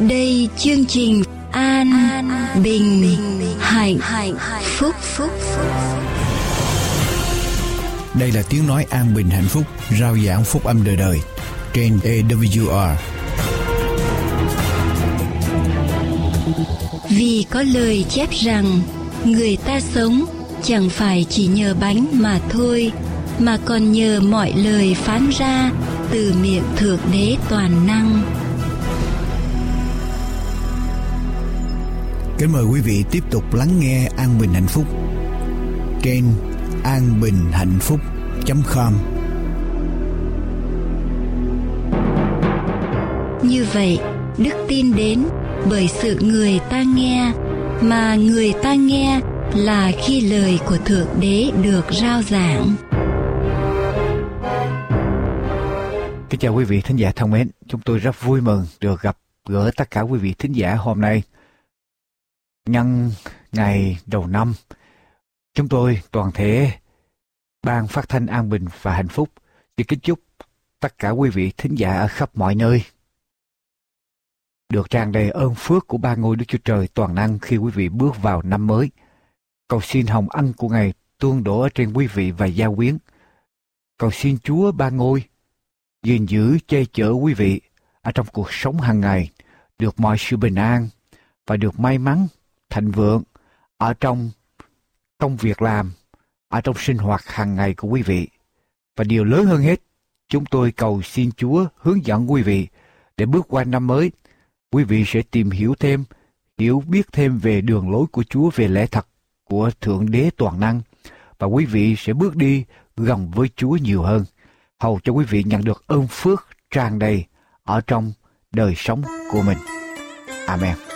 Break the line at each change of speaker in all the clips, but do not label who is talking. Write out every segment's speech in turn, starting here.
Đây chương trình An, An Bình, Bình Hạnh, Hạnh Phúc. Phúc
Đây là tiếng nói an bình hạnh phúc Rao giảng phúc âm đời đời Trên AWR
Vì có lời chép rằng Người ta sống chẳng phải chỉ nhờ bánh mà thôi Mà còn nhờ mọi lời phán ra Từ miệng Thượng Đế Toàn Năng
Kính mời quý vị tiếp tục lắng nghe An Bình Hạnh Phúc. Trên an bình hạnh phúc com.
Như vậy, đức tin đến bởi sự người ta nghe, mà người ta nghe là khi lời của Thượng Đế được rao giảng.
Kính chào quý vị thính giả thân mến, chúng tôi rất vui mừng được gặp gỡ tất cả quý vị thính giả hôm nay – Nhân ngày đầu năm, chúng tôi toàn thể ban phát thanh an bình và hạnh phúc xin kính chúc tất cả quý vị thính giả ở khắp mọi nơi được tràn đầy ơn phước của ba ngôi Đức Chúa Trời toàn năng khi quý vị bước vào năm mới. Cầu xin hồng ân của Ngài tuôn đổ ở trên quý vị và gia quyến. Cầu xin Chúa ba ngôi gìn giữ che chở quý vị ở trong cuộc sống hàng ngày được mọi sự bình an và được may mắn thịnh vượng ở trong công việc làm, ở trong sinh hoạt hàng ngày của quý vị. Và điều lớn hơn hết, chúng tôi cầu xin Chúa hướng dẫn quý vị để bước qua năm mới. Quý vị sẽ tìm hiểu thêm, hiểu biết thêm về đường lối của Chúa về lẽ thật của Thượng Đế Toàn Năng và quý vị sẽ bước đi gần với Chúa nhiều hơn, hầu cho quý vị nhận được ơn phước tràn đầy ở trong đời sống của mình. Amen.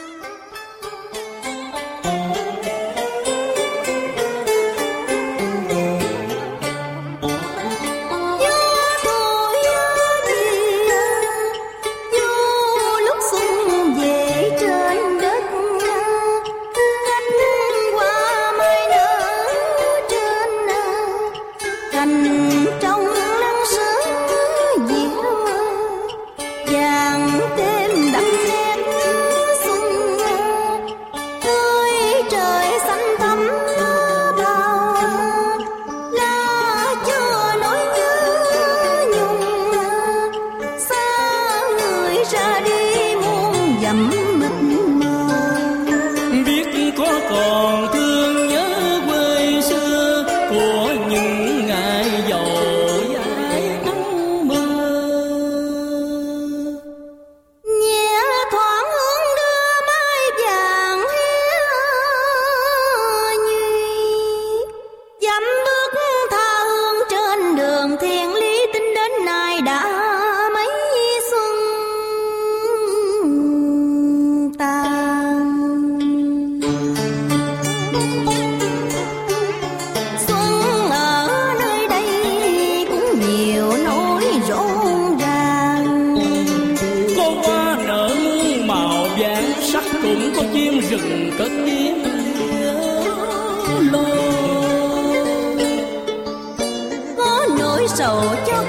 sầu cho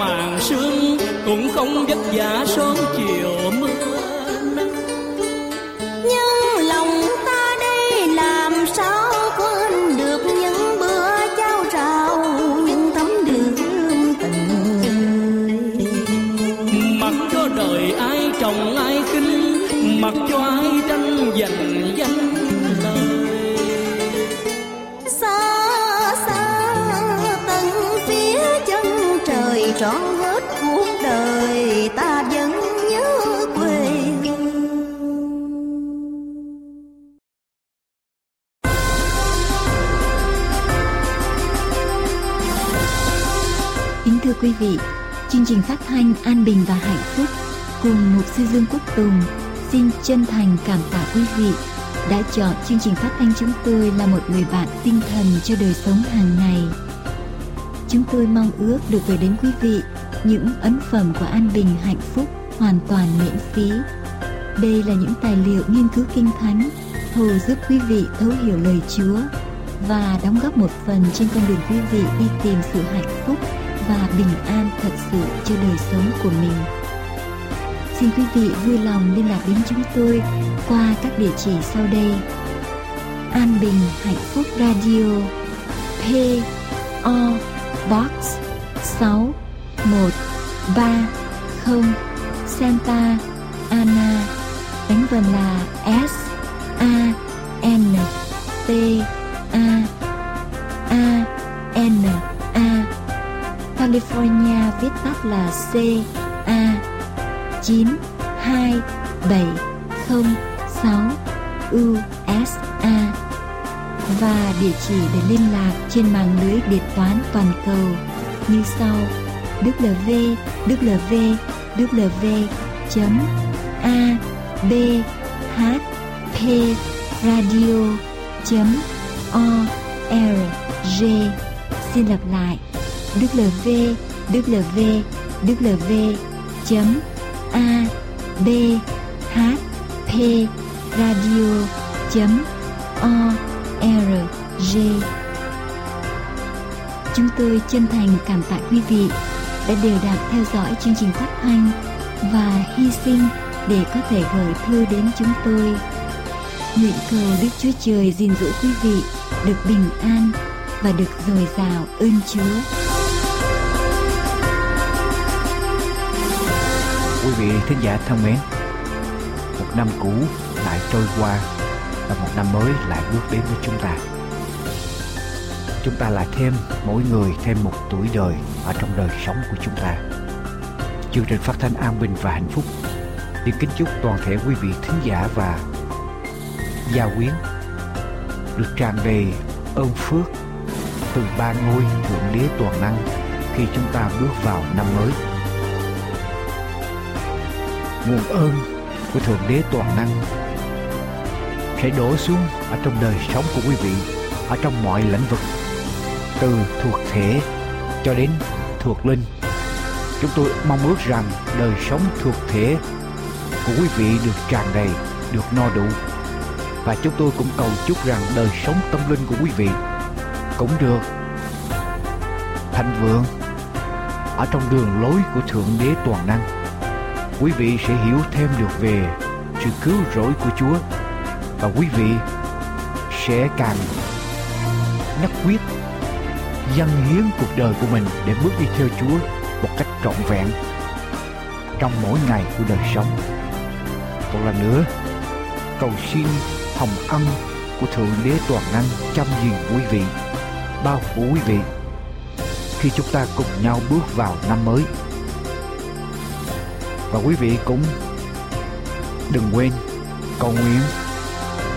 Màn sương cũng không vất vả sớm chiều.
Sư Dương Quốc Tùng, xin chân thành cảm tạ quý vị đã chọn chương trình phát thanh chúng tôi là một người bạn tinh thần cho đời sống hàng ngày Chúng tôi mong ước được gửi đến quý vị những ấn phẩm của An Bình hạnh phúc, hoàn toàn miễn phí. Đây là những tài liệu nghiên cứu kinh thánh hầu giúp quý vị thấu hiểu lời Chúa và đóng góp một phần trên con đường quý vị đi tìm sự hạnh phúc và bình an thật sự cho đời sống của mình. Xin quý vị vui lòng liên lạc đến chúng tôi qua các địa chỉ sau đây. An Bình Hạnh Phúc Radio, P, O, Box 6 1 3 0 Santa Ana đánh vần là S, A, N, T, A A, N, A California viết tắt là C 9 2 7 0 6 U S A và địa chỉ để liên lạc trên mạng lưới điện toán toàn cầu. Như sau www www a b h p radio o l g xin lặp lại www www a, b, h, p, radio o, r, g. Chúng tôi chân thành cảm tạ quý vị đã đều đặn theo dõi chương trình phát thanh và hy sinh để có thể gửi thư đến chúng tôi. Nguyện cầu đức chúa trời gìn giữ quý vị được bình an và được dồi dào ơn chúa.
Quý vị thính giả thân mến. Một năm cũ lại trôi qua và một năm mới lại bước đến với chúng ta. Chúng ta lại thêm mỗi người thêm một tuổi đời ở trong đời sống của chúng ta. Chương trình phát thanh an bình và hạnh phúc xin kính chúc toàn thể quý vị thính giả và gia quyến được tràn đầy ơn phước từ ba ngôi thượng đế toàn năng khi chúng ta bước vào năm mới nguồn ơn của thượng đế toàn năng. Sẽ đổ xuống ở trong đời sống của quý vị, ở trong mọi lĩnh vực, từ thuộc thể cho đến thuộc linh. Chúng tôi mong ước rằng đời sống thuộc thể của quý vị được tràn đầy, được no đủ. Và chúng tôi cũng cầu chúc rằng đời sống tâm linh của quý vị cũng được thịnh vượng ở trong đường lối của thượng đế toàn năng quý vị sẽ hiểu thêm được về sự cứu rỗi của chúa và quý vị sẽ càng nhất quyết dâng hiến cuộc đời của mình để bước đi theo Chúa một cách trọn vẹn trong mỗi ngày của đời sống. Một lần nữa, cầu xin hồng ân của Thượng Đế Toàn Năng chăm gìn quý vị, bao phủ quý vị khi chúng ta cùng nhau bước vào năm mới. Và quý vị cũng đừng quên cầu nguyện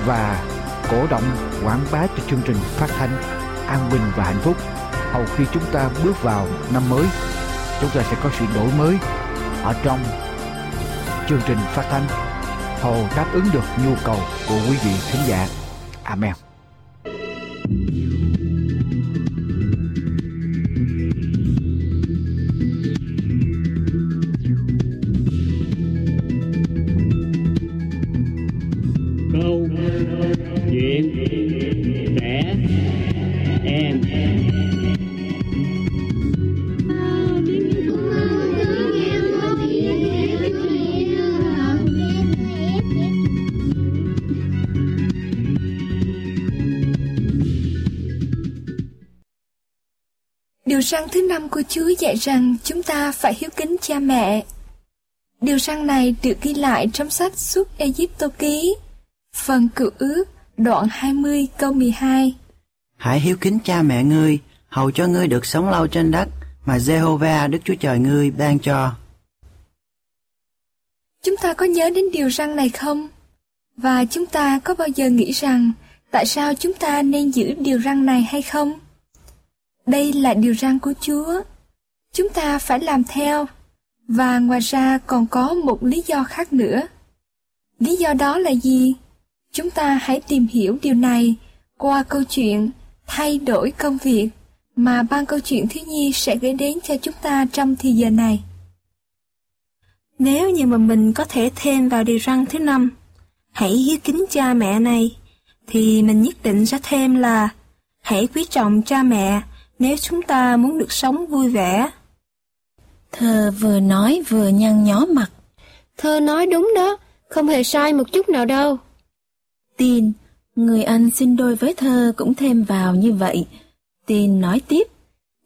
và cổ động quảng bá cho chương trình phát thanh an bình và hạnh phúc. Hầu khi chúng ta bước vào năm mới, chúng ta sẽ có sự đổi mới ở trong chương trình phát thanh. Hầu đáp ứng được nhu cầu của quý vị khán giả. Amen.
Răn thứ năm của Chúa dạy rằng chúng ta phải hiếu kính cha mẹ. Điều răn này được ghi lại trong sách Xuất Egypto Ký, phần cựu ước, đoạn 20 câu 12.
Hãy hiếu kính cha mẹ ngươi, hầu cho ngươi được sống lâu trên đất mà Jehovah Đức Chúa Trời ngươi ban cho.
Chúng ta có nhớ đến điều răn này không? Và chúng ta có bao giờ nghĩ rằng tại sao chúng ta nên giữ điều răn này hay không? Đây là điều răn của Chúa. Chúng ta phải làm theo. Và ngoài ra còn có một lý do khác nữa. Lý do đó là gì? Chúng ta hãy tìm hiểu điều này qua câu chuyện thay đổi công việc mà ban câu chuyện thiếu nhi sẽ gửi đến cho chúng ta trong thì giờ này.
Nếu như mà mình có thể thêm vào điều răn thứ năm, hãy hiếu kính cha mẹ này, thì mình nhất định sẽ thêm là hãy quý trọng cha mẹ nếu chúng ta muốn được sống vui vẻ.
Thơ vừa nói vừa nhăn nhó mặt.
Thơ nói đúng đó, không hề sai một chút nào đâu.
Tin, người anh xin đôi với thơ cũng thêm vào như vậy. Tin nói tiếp.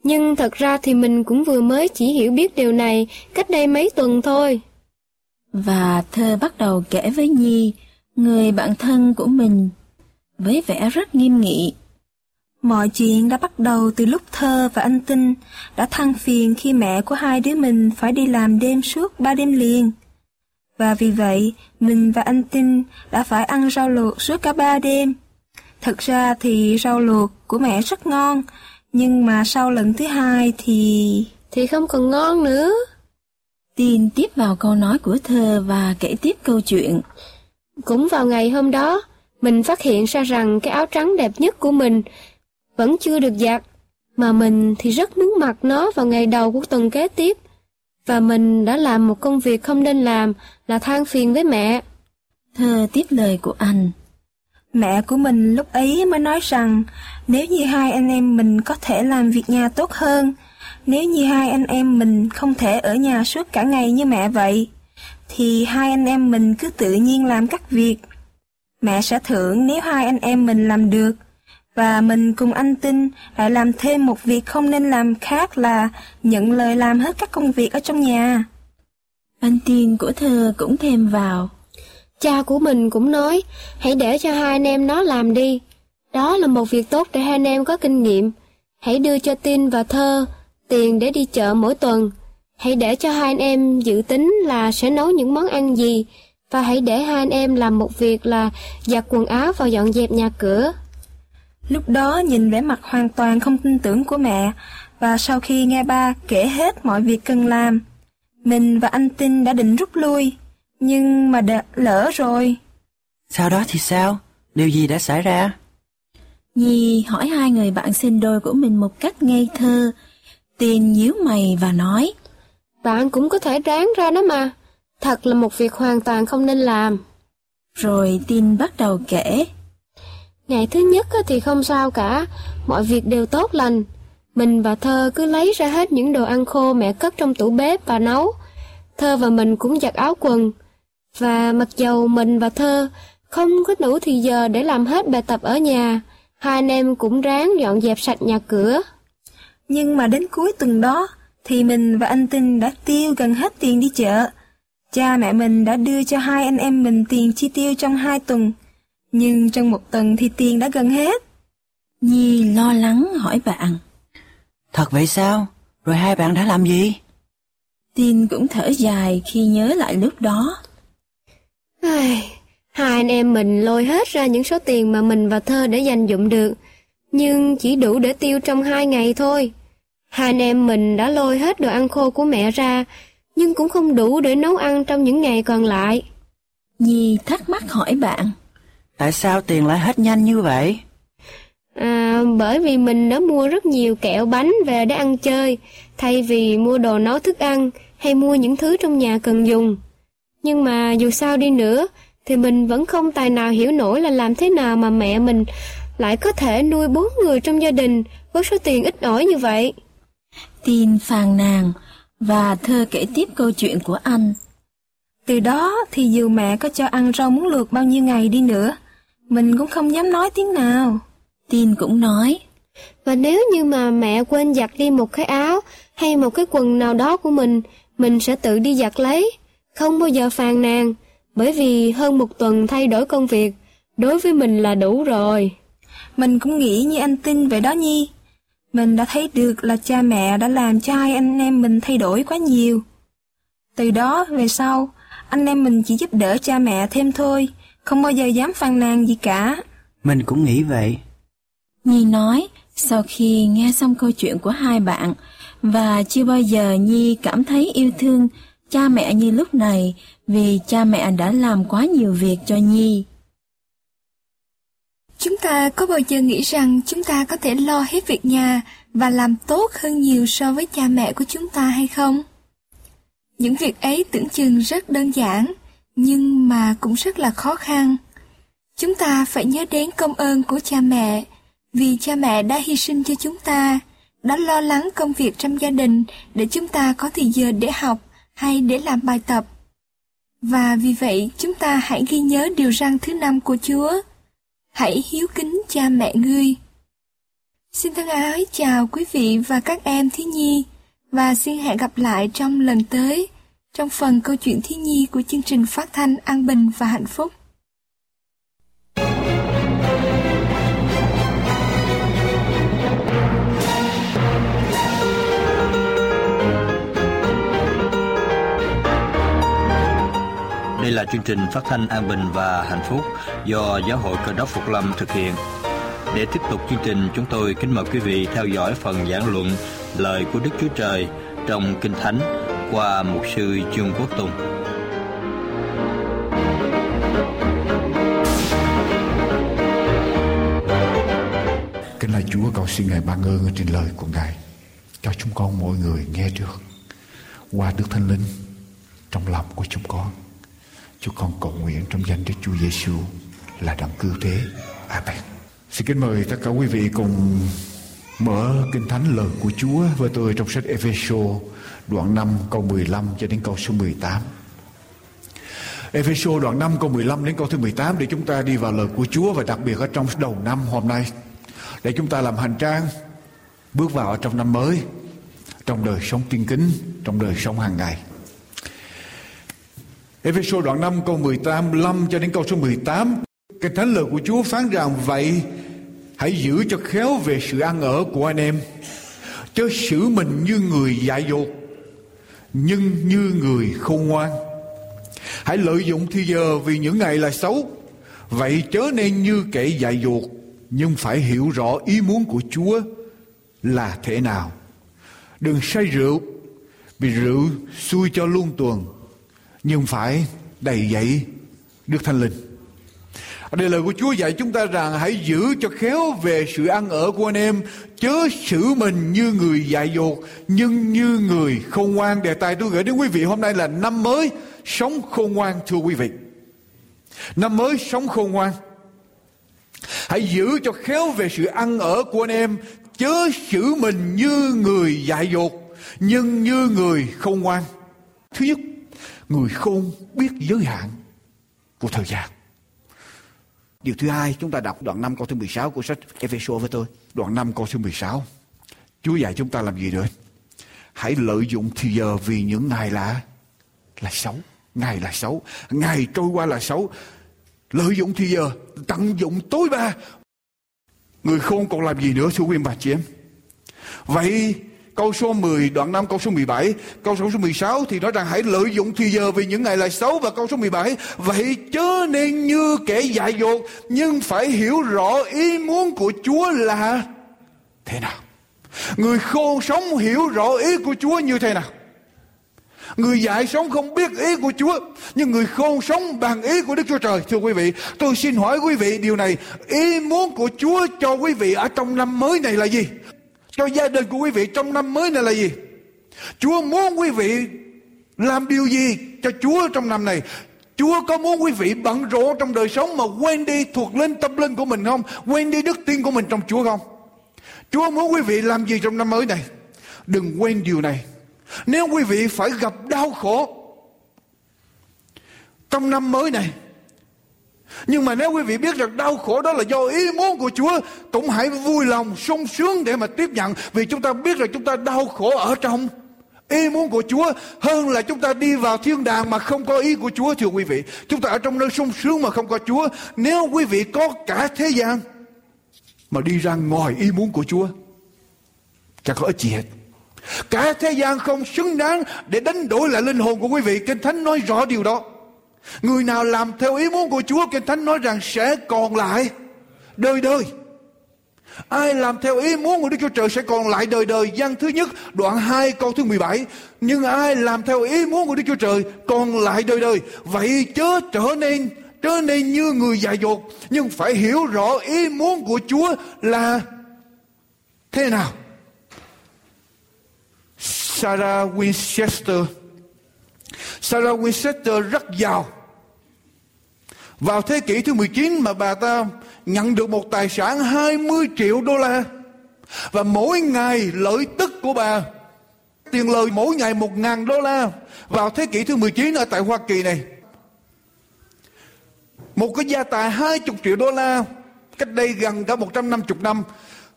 Nhưng thật ra thì mình cũng vừa mới chỉ hiểu biết điều này cách đây mấy tuần thôi.
Và thơ bắt đầu kể với Nhi, người bạn thân của mình, với vẻ rất nghiêm nghị.
Mọi chuyện đã bắt đầu từ lúc Thơ và anh Tinh đã than phiền khi mẹ của hai đứa mình phải đi làm đêm suốt ba đêm liền. Và vì vậy, mình và anh Tinh đã phải ăn rau luộc suốt cả ba đêm. Thật ra thì rau luộc của mẹ rất ngon, nhưng mà sau lần thứ hai thì...
Thì không còn ngon nữa.
Tin tiếp vào câu nói của Thơ và kể tiếp câu chuyện.
Cũng vào ngày hôm đó, mình phát hiện ra rằng cái áo trắng đẹp nhất của mình vẫn chưa được giặt, Mà mình thì rất muốn mặc nó vào ngày đầu của tuần kế tiếp. Và mình đã làm một công việc không nên làm là than phiền với mẹ.
Thơ tiếp lời của anh.
Mẹ của mình lúc ấy mới nói rằng nếu như hai anh em mình có thể làm việc nhà tốt hơn, nếu như hai anh em mình không thể ở nhà suốt cả ngày như mẹ vậy, thì hai anh em mình cứ tự nhiên làm các việc. Mẹ sẽ thưởng nếu hai anh em mình làm được, và mình cùng anh Tinh lại làm thêm một việc không nên làm khác là nhận lời làm hết các công việc ở trong nhà.
Anh Tiên của thơ cũng thêm vào.
Cha của mình cũng nói, hãy để cho hai anh em nó làm đi. Đó là một việc tốt để hai anh em có kinh nghiệm. Hãy đưa cho Tin và Thơ tiền để đi chợ mỗi tuần. Hãy để cho hai anh em dự tính là sẽ nấu những món ăn gì và hãy để hai anh em làm một việc là giặt quần áo và dọn dẹp nhà cửa.
Lúc đó nhìn vẻ mặt hoàn toàn không tin tưởng của mẹ và sau khi nghe ba kể hết mọi việc cần làm, mình và anh Tinh đã định rút lui, nhưng mà đã lỡ rồi.
Sau đó thì sao? Điều gì đã xảy ra?
Nhi hỏi hai người bạn sinh đôi của mình một cách ngây thơ. Tiên nhíu mày và nói.
Bạn cũng có thể ráng ra đó mà. Thật là một việc hoàn toàn không nên làm.
Rồi Tin bắt đầu kể.
Ngày thứ nhất thì không sao cả, mọi việc đều tốt lành. Mình và Thơ cứ lấy ra hết những đồ ăn khô mẹ cất trong tủ bếp và nấu. Thơ và mình cũng giặt áo quần. Và mặc dầu mình và Thơ không có đủ thì giờ để làm hết bài tập ở nhà, hai anh em cũng ráng dọn dẹp sạch nhà cửa.
Nhưng mà đến cuối tuần đó, thì mình và anh Tinh đã tiêu gần hết tiền đi chợ. Cha mẹ mình đã đưa cho hai anh em mình tiền chi tiêu trong hai tuần, nhưng trong một tuần thì tiền đã gần hết.
Nhi lo lắng hỏi bạn.
Thật vậy sao? Rồi hai bạn đã làm gì?
Tin cũng thở dài khi nhớ lại lúc đó.
Ai, hai anh em mình lôi hết ra những số tiền mà mình và Thơ để dành dụm được, nhưng chỉ đủ để tiêu trong hai ngày thôi. Hai anh em mình đã lôi hết đồ ăn khô của mẹ ra, nhưng cũng không đủ để nấu ăn trong những ngày còn lại.
Nhi thắc mắc hỏi bạn.
Tại sao tiền lại hết nhanh như vậy?
À, bởi vì mình đã mua rất nhiều kẹo bánh về để ăn chơi, thay vì mua đồ nấu thức ăn hay mua những thứ trong nhà cần dùng. Nhưng mà dù sao đi nữa, thì mình vẫn không tài nào hiểu nổi là làm thế nào mà mẹ mình lại có thể nuôi bốn người trong gia đình với số tiền ít ỏi như vậy.
Tin phàn nàn và thơ kể tiếp câu chuyện của anh.
Từ đó thì dù mẹ có cho ăn rau muống luộc bao nhiêu ngày đi nữa, mình cũng không dám nói tiếng nào.
Tin cũng nói.
Và nếu như mà mẹ quên giặt đi một cái áo hay một cái quần nào đó của mình, mình sẽ tự đi giặt lấy, không bao giờ phàn nàn, bởi vì hơn một tuần thay đổi công việc, đối với mình là đủ rồi.
Mình cũng nghĩ như anh tin vậy đó Nhi. Mình đã thấy được là cha mẹ đã làm cho hai anh em mình thay đổi quá nhiều. Từ đó về sau, anh em mình chỉ giúp đỡ cha mẹ thêm thôi, không bao giờ dám phàn nàn gì cả.
Mình cũng nghĩ vậy.
Nhi nói, sau khi nghe xong câu chuyện của hai bạn, và chưa bao giờ Nhi cảm thấy yêu thương cha mẹ như lúc này vì cha mẹ đã làm quá nhiều việc cho Nhi.
Chúng ta có bao giờ nghĩ rằng chúng ta có thể lo hết việc nhà và làm tốt hơn nhiều so với cha mẹ của chúng ta hay không? Những việc ấy tưởng chừng rất đơn giản, nhưng mà cũng rất là khó khăn. Chúng ta phải nhớ đến công ơn của cha mẹ, vì cha mẹ đã hy sinh cho chúng ta, đã lo lắng công việc trong gia đình để chúng ta có thời giờ để học hay để làm bài tập. Và vì vậy chúng ta hãy ghi nhớ điều răn thứ năm của Chúa. Hãy hiếu kính cha mẹ ngươi. Xin thân ái chào quý vị và các em thiếu nhi và xin hẹn gặp lại trong lần tới trong phần câu chuyện thiếu nhi của chương trình phát thanh an bình và hạnh phúc.
Đây là chương trình phát thanh an bình và hạnh phúc do Giáo hội Cơ đốc Phục Lâm thực hiện. Để tiếp tục chương trình, chúng tôi kính mời quý vị theo dõi phần giảng luận lời của Đức Chúa Trời trong Kinh Thánh qua mục sư Trương Quốc Tùng.
Kính là
Chúa, cầu xin Ngài ban ơn trên lời của Ngài, cho chúng con mỗi người nghe được qua Đức Thánh Linh trong lòng của chúng con. Chúng con cầu nguyện trong danh Đức Chúa Giêsu là đấng cứu thế. Amen. Xin kính mời tất cả quý vị cùng mở Kinh Thánh lời của Chúa với tôi trong sách Ephesos đoạn 5 câu 15 cho đến câu số 18. Ephesos đoạn 5 câu 15 đến câu thứ 18 để chúng ta đi vào lời của Chúa và đặc biệt ở trong đầu năm hôm nay. Để chúng ta làm hành trang, bước vào ở trong năm mới, trong đời sống tiên kính, trong đời sống hàng ngày. Ephesos đoạn 5 câu 18 5 cho đến câu số 18 Cái thánh lời của Chúa phán rằng vậy, Hãy giữ cho khéo về sự ăn ở của anh em Chớ xử mình như người dại dột. Nhưng như người khôn ngoan. Hãy lợi dụng thi giờ vì những ngày là xấu. Vậy chớ nên như kẻ dại dột Nhưng phải hiểu rõ ý muốn của Chúa là thế nào. Đừng say rượu, Vì rượu xui cho luôn tuần, Nhưng phải đầy dậy Đức Thanh Linh đây lời của Chúa dạy chúng ta rằng hãy giữ cho khéo về sự ăn ở của anh em, chớ xử mình như người dại dột, nhưng như người khôn ngoan. Đề tài tôi gửi đến quý vị hôm nay là năm mới sống khôn ngoan thưa quý vị. Năm mới sống khôn ngoan. Hãy giữ cho khéo về sự ăn ở của anh em, chớ xử mình như người dại dột, nhưng như người khôn ngoan. Thứ nhất, người khôn biết giới hạn của thời gian. Điều thứ hai, chúng ta đọc đoạn 5 câu thứ 16 của sách Ephesos với tôi. Đoạn 5 câu thứ 16. Chúa dạy chúng ta làm gì nữa? Hãy lợi dụng thì giờ vì những ngày là là xấu. Ngày là xấu. Ngày trôi qua là xấu. Lợi dụng thì giờ, tận dụng tối đa. Người khôn còn làm gì nữa thưa quý bà chị em? Vậy câu số 10 đoạn 5 câu số 17 câu số 16 thì nói rằng hãy lợi dụng thì giờ vì những ngày là xấu. Và câu số 17 vậy chớ nên như kẻ dại dột, nhưng phải hiểu rõ ý muốn của Chúa là thế nào. Người khôn sống hiểu rõ ý của Chúa như thế nào? Người dạy sống không biết ý của Chúa, Nhưng người khôn sống bằng ý của Đức Chúa Trời. Thưa quý vị, Tôi xin hỏi quý vị điều này. Ý muốn của Chúa cho quý vị ở trong năm mới này là gì? Cho gia đình của quý vị trong năm mới này là gì? Chúa muốn quý vị làm điều gì cho Chúa trong năm này? Chúa có muốn quý vị bận rộn trong đời sống mà quên đi thuộc linh tâm linh của mình không? Quên đi đức tin của mình trong Chúa không? Chúa muốn quý vị làm gì trong năm mới này? Đừng quên điều này. Nếu quý vị phải gặp đau khổ trong năm mới này nhưng mà nếu quý vị biết rằng đau khổ đó là do ý muốn của Chúa, Cũng hãy vui lòng sung sướng để mà tiếp nhận. Vì chúng ta biết rằng chúng ta đau khổ ở trong ý muốn của Chúa Hơn là chúng ta đi vào thiên đàng mà không có ý của Chúa, thưa quý vị. Chúng ta ở trong nơi sung sướng mà không có Chúa. Nếu quý vị có cả thế gian Mà đi ra ngoài ý muốn của Chúa Chẳng có ích gì hết. Cả thế gian không xứng đáng để đánh đổi lại linh hồn của quý vị. Kinh Thánh nói rõ điều đó. Người nào làm theo ý muốn của Chúa, Kinh Thánh nói rằng sẽ còn lại đời đời. Ai làm theo ý muốn của Đức Chúa Trời sẽ còn lại đời đời. Gian thứ nhất, đoạn 2 câu thứ 17. Nhưng ai làm theo ý muốn của Đức Chúa Trời còn lại đời đời. Vậy chớ trở nên trở nên như người dại dột. Nhưng phải hiểu rõ ý muốn của Chúa là thế nào. Sarah Winchester Sarah Winchester rất giàu vào thế kỷ thứ 19 mà bà ta nhận được một tài sản 20 triệu đô la. Và mỗi ngày lợi tức của bà, tiền lời mỗi ngày 1.000 đô la vào thế kỷ thứ 19 ở tại Hoa Kỳ này. Một cái gia tài 20 triệu đô la, cách đây gần cả 150 năm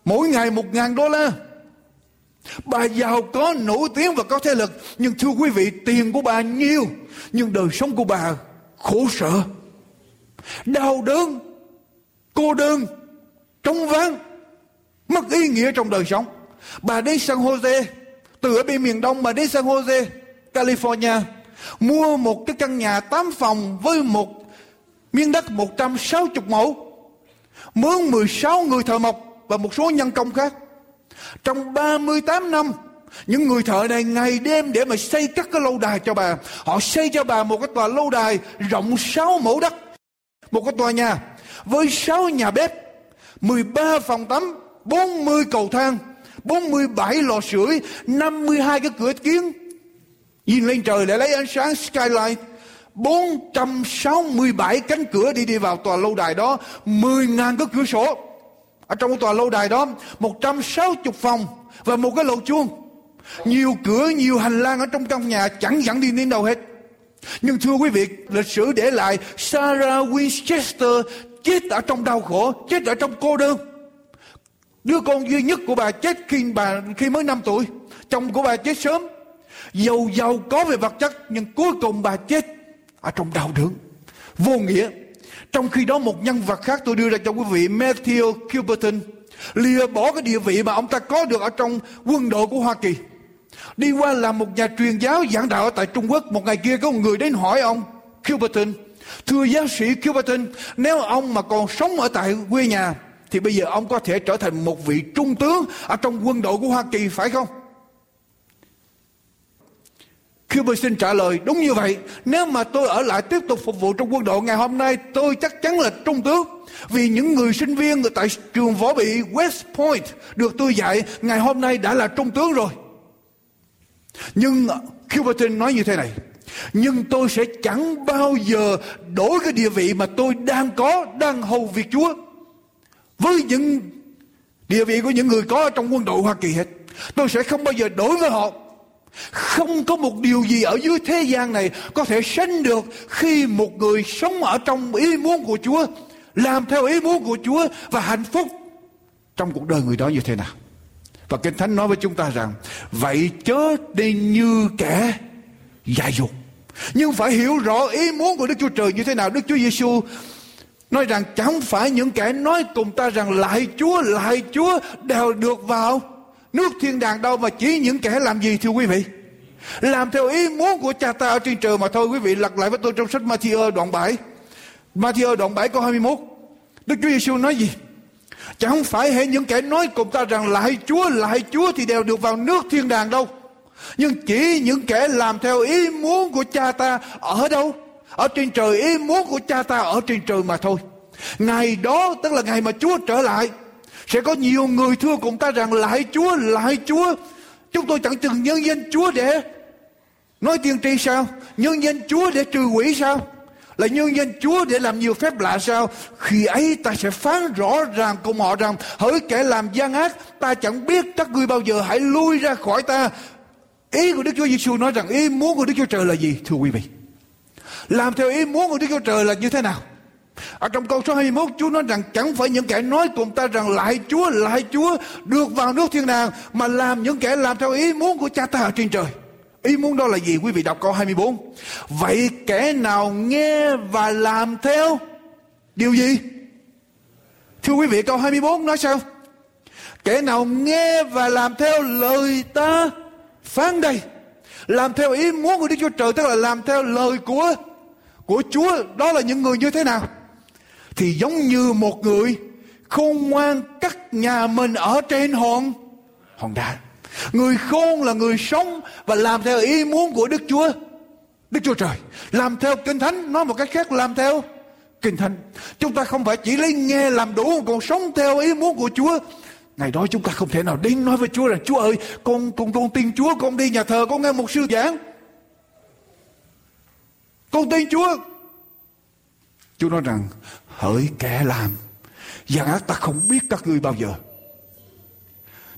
mỗi ngày 1.000 đô la. Bà giàu có, nổi tiếng và có thế lực. Nhưng thưa quý vị, tiền của bà nhiều, nhưng đời sống của bà khổ sở. Đau đớn, cô đơn, trống vắng mất ý nghĩa trong đời sống. Bà đến San Jose, từ ở bên miền đông bà đến San Jose, California, mua một cái căn nhà 8 phòng với một miếng đất 160 mẫu, mướn 16 người thợ mộc và một số nhân công khác trong 38 năm những người thợ này ngày đêm để mà xây các cái lâu đài cho bà họ xây cho bà một cái tòa lâu đài rộng 6 mẫu đất một cái tòa nhà với 6 nhà bếp, 13 phòng tắm 40 cầu thang, 47 lò sưởi, 52 cái cửa kiến. Nhìn lên trời để lấy ánh sáng skylight. 467 cánh cửa đi đi vào tòa lâu đài đó, 10.000 cái cửa sổ. Ở trong tòa lâu đài đó, 160 phòng và một cái lầu chuông. Nhiều cửa, nhiều hành lang ở trong căn nhà chẳng dẫn đi đến đâu hết. Nhưng thưa quý vị, lịch sử để lại Sarah Winchester chết ở trong đau khổ, chết ở trong cô đơn. Đứa con duy nhất của bà chết khi bà khi mới 5 tuổi. Chồng của bà chết sớm. Giàu giàu có về vật chất nhưng cuối cùng bà chết ở trong đau đớn. Vô nghĩa. Trong khi đó một nhân vật khác tôi đưa ra cho quý vị Matthew Cuberton lìa bỏ cái địa vị mà ông ta có được ở trong quân đội của Hoa Kỳ. Đi qua làm một nhà truyền giáo giảng đạo ở tại Trung Quốc. Một ngày kia có một người đến hỏi ông Cuberton. Thưa giáo sĩ Cuberton, nếu ông mà còn sống ở tại quê nhà thì bây giờ ông có thể trở thành một vị trung tướng ở trong quân đội của Hoa Kỳ phải không? Cuberton trả lời đúng như vậy Nếu mà tôi ở lại tiếp tục phục vụ trong quân đội Ngày hôm nay tôi chắc chắn là trung tướng Vì những người sinh viên tại trường võ bị West Point Được tôi dạy Ngày hôm nay đã là trung tướng rồi Nhưng Cuberton nói như thế này nhưng tôi sẽ chẳng bao giờ đổi cái địa vị mà tôi đang có, đang hầu việc Chúa. Với những địa vị của những người có trong quân đội Hoa Kỳ hết. Tôi sẽ không bao giờ đổi với họ. Không có một điều gì ở dưới thế gian này có thể sánh được khi một người sống ở trong ý muốn của Chúa, làm theo ý muốn của Chúa và hạnh phúc trong cuộc đời người đó như thế nào. Và Kinh Thánh nói với chúng ta rằng, vậy chớ đi như kẻ dại dục. nhưng phải hiểu rõ ý muốn của Đức Chúa Trời như thế nào. Đức Chúa Giêsu nói rằng chẳng phải những kẻ nói cùng ta rằng lại Chúa, lại Chúa đều được vào nước thiên đàng đâu mà chỉ những kẻ làm gì thưa quý vị. Làm theo ý muốn của cha ta ở trên trời mà thôi quý vị lật lại với tôi trong sách Matthew đoạn 7. Matthew đoạn 7 câu 21. Đức Chúa Giêsu nói gì? Chẳng phải hệ những kẻ nói cùng ta rằng lại Chúa, lại Chúa thì đều được vào nước thiên đàng đâu nhưng chỉ những kẻ làm theo ý muốn của cha ta ở đâu ở trên trời ý muốn của cha ta ở trên trời mà thôi ngày đó tức là ngày mà chúa trở lại sẽ có nhiều người thưa cùng ta rằng lại chúa lại chúa chúng tôi chẳng từng nhân danh chúa để nói tiên tri sao nhân danh chúa để trừ quỷ sao là nhân danh Chúa để làm nhiều phép lạ sao? Khi ấy ta sẽ phán rõ ràng cùng họ rằng, hỡi kẻ làm gian ác, ta chẳng biết các ngươi bao giờ hãy lui ra khỏi ta Ý của Đức Chúa Giêsu nói rằng ý muốn của Đức Chúa Trời là gì thưa quý vị? Làm theo ý muốn của Đức Chúa Trời là như thế nào? Ở trong câu số 21 Chúa nói rằng chẳng phải những kẻ nói cùng ta rằng lại Chúa, lại Chúa được vào nước thiên đàng mà làm những kẻ làm theo ý muốn của cha ta ở trên trời. Ý muốn đó là gì? Quý vị đọc câu 24. Vậy kẻ nào nghe và làm theo điều gì? Thưa quý vị câu 24 nói sao? Kẻ nào nghe và làm theo lời ta phán đây làm theo ý muốn của Đức Chúa Trời tức là làm theo lời của của Chúa đó là những người như thế nào thì giống như một người khôn ngoan cắt nhà mình ở trên hòn. Hòn đá. Người khôn là người sống và làm theo ý muốn của Đức Chúa. Đức Chúa Trời, làm theo kinh thánh, nói một cách khác, làm theo kinh thánh. Chúng ta không phải chỉ lấy nghe làm đủ còn sống theo ý muốn của Chúa. Ngày đó chúng ta không thể nào đến nói với Chúa rằng Chúa ơi, con con con tin Chúa, con đi nhà thờ, con nghe một sư giảng. Con tin Chúa. Chúa nói rằng hỡi kẻ làm gian ác ta không biết các ngươi bao giờ.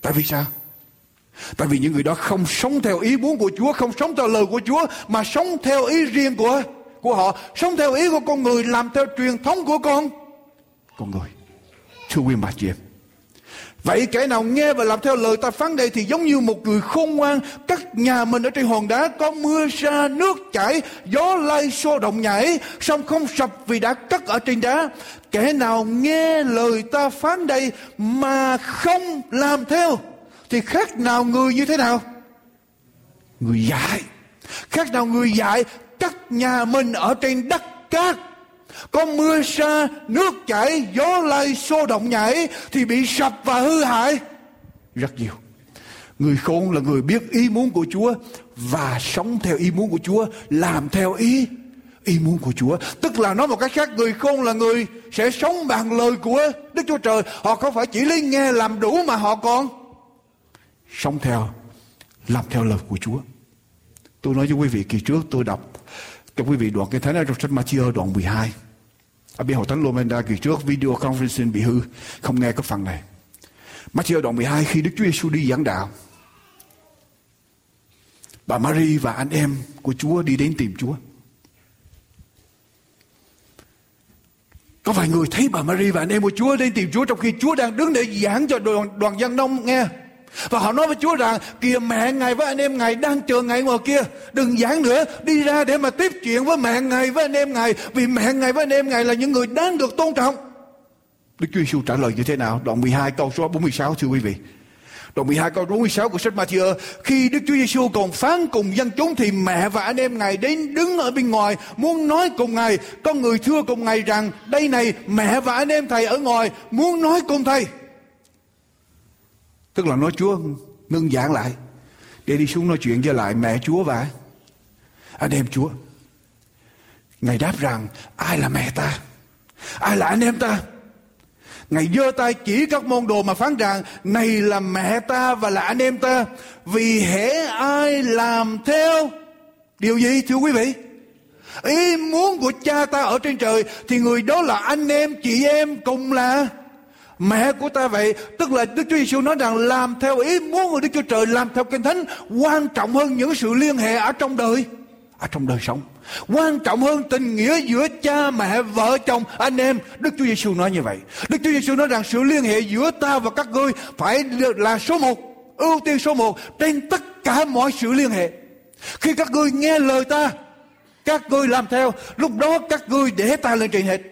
Tại vì sao? Tại vì những người đó không sống theo ý muốn của Chúa, không sống theo lời của Chúa, mà sống theo ý riêng của của họ, sống theo ý của con người, làm theo truyền thống của con con người. Thưa quý bà chị em, Vậy kẻ nào nghe và làm theo lời ta phán đây thì giống như một người khôn ngoan. Cắt nhà mình ở trên hòn đá có mưa ra nước chảy, gió lay xô động nhảy song không sập vì đã cắt ở trên đá. Kẻ nào nghe lời ta phán đây mà không làm theo, thì khác nào người như thế nào? Người dại khác nào người dại cắt nhà mình ở trên đất cát có mưa sa, nước chảy, gió lay, xô động nhảy thì bị sập và hư hại rất nhiều. Người khôn là người biết ý muốn của Chúa và sống theo ý muốn của Chúa, làm theo ý ý muốn của Chúa. Tức là nói một cách khác người khôn là người sẽ sống bằng lời của Đức Chúa Trời. Họ không phải chỉ lấy nghe làm đủ mà họ còn sống theo, làm theo lời của Chúa. Tôi nói với quý vị kỳ trước tôi đọc cho quý vị đoạn cái thánh ở trong sách Matthew đoạn 12. Ở bên hội thánh Lomenda kỳ trước video conferencing bị hư, không nghe cái phần này. Matthew đoạn 12 khi Đức Chúa Giêsu đi giảng đạo. Bà Mary và anh em của Chúa đi đến tìm Chúa. Có vài người thấy bà Mary và anh em của Chúa đến tìm Chúa trong khi Chúa đang đứng để giảng cho đoàn, đoàn dân nông nghe. Và họ nói với Chúa rằng, kìa mẹ ngài với anh em ngài đang chờ ngài ngoài kia. Đừng giảng nữa, Đi ra để mà tiếp chuyện với mẹ ngài với anh em ngài. Vì mẹ ngài với anh em ngài là những người đáng được tôn trọng. Đức Chúa Giêsu trả lời như thế nào? Đoạn 12 câu số 46 thưa quý vị. Đoạn 12 câu 46 của sách Matthew Khi Đức Chúa Giêsu còn phán cùng dân chúng Thì mẹ và anh em Ngài đến đứng ở bên ngoài, Muốn nói cùng Ngài. Có người thưa cùng Ngài rằng, Đây này, mẹ và anh em Thầy ở ngoài, Muốn nói cùng Thầy. Tức là nói Chúa ngưng giảng lại để đi xuống nói chuyện với lại mẹ Chúa và anh em Chúa. Ngài đáp rằng, ai là mẹ ta? Ai là anh em ta? Ngài giơ tay chỉ các môn đồ mà phán rằng, này là mẹ ta và là anh em ta, vì hễ ai làm theo điều gì, thưa quý vị? Ý muốn của cha ta ở trên trời thì người đó là anh em, chị em cùng là Mẹ của ta vậy, Tức là Đức Chúa Giêsu nói rằng Làm theo ý muốn của Đức Chúa Trời, Làm theo kinh thánh, Quan trọng hơn những sự liên hệ ở trong đời, Ở trong đời sống. Quan trọng hơn tình nghĩa giữa cha mẹ, Vợ chồng, anh em. Đức Chúa Giêsu nói như vậy. Đức Chúa Giêsu nói rằng sự liên hệ giữa ta và các ngươi Phải là số một, Ưu tiên số một Trên tất cả mọi sự liên hệ. Khi các ngươi nghe lời ta, Các ngươi làm theo, Lúc đó các ngươi để ta lên trên hết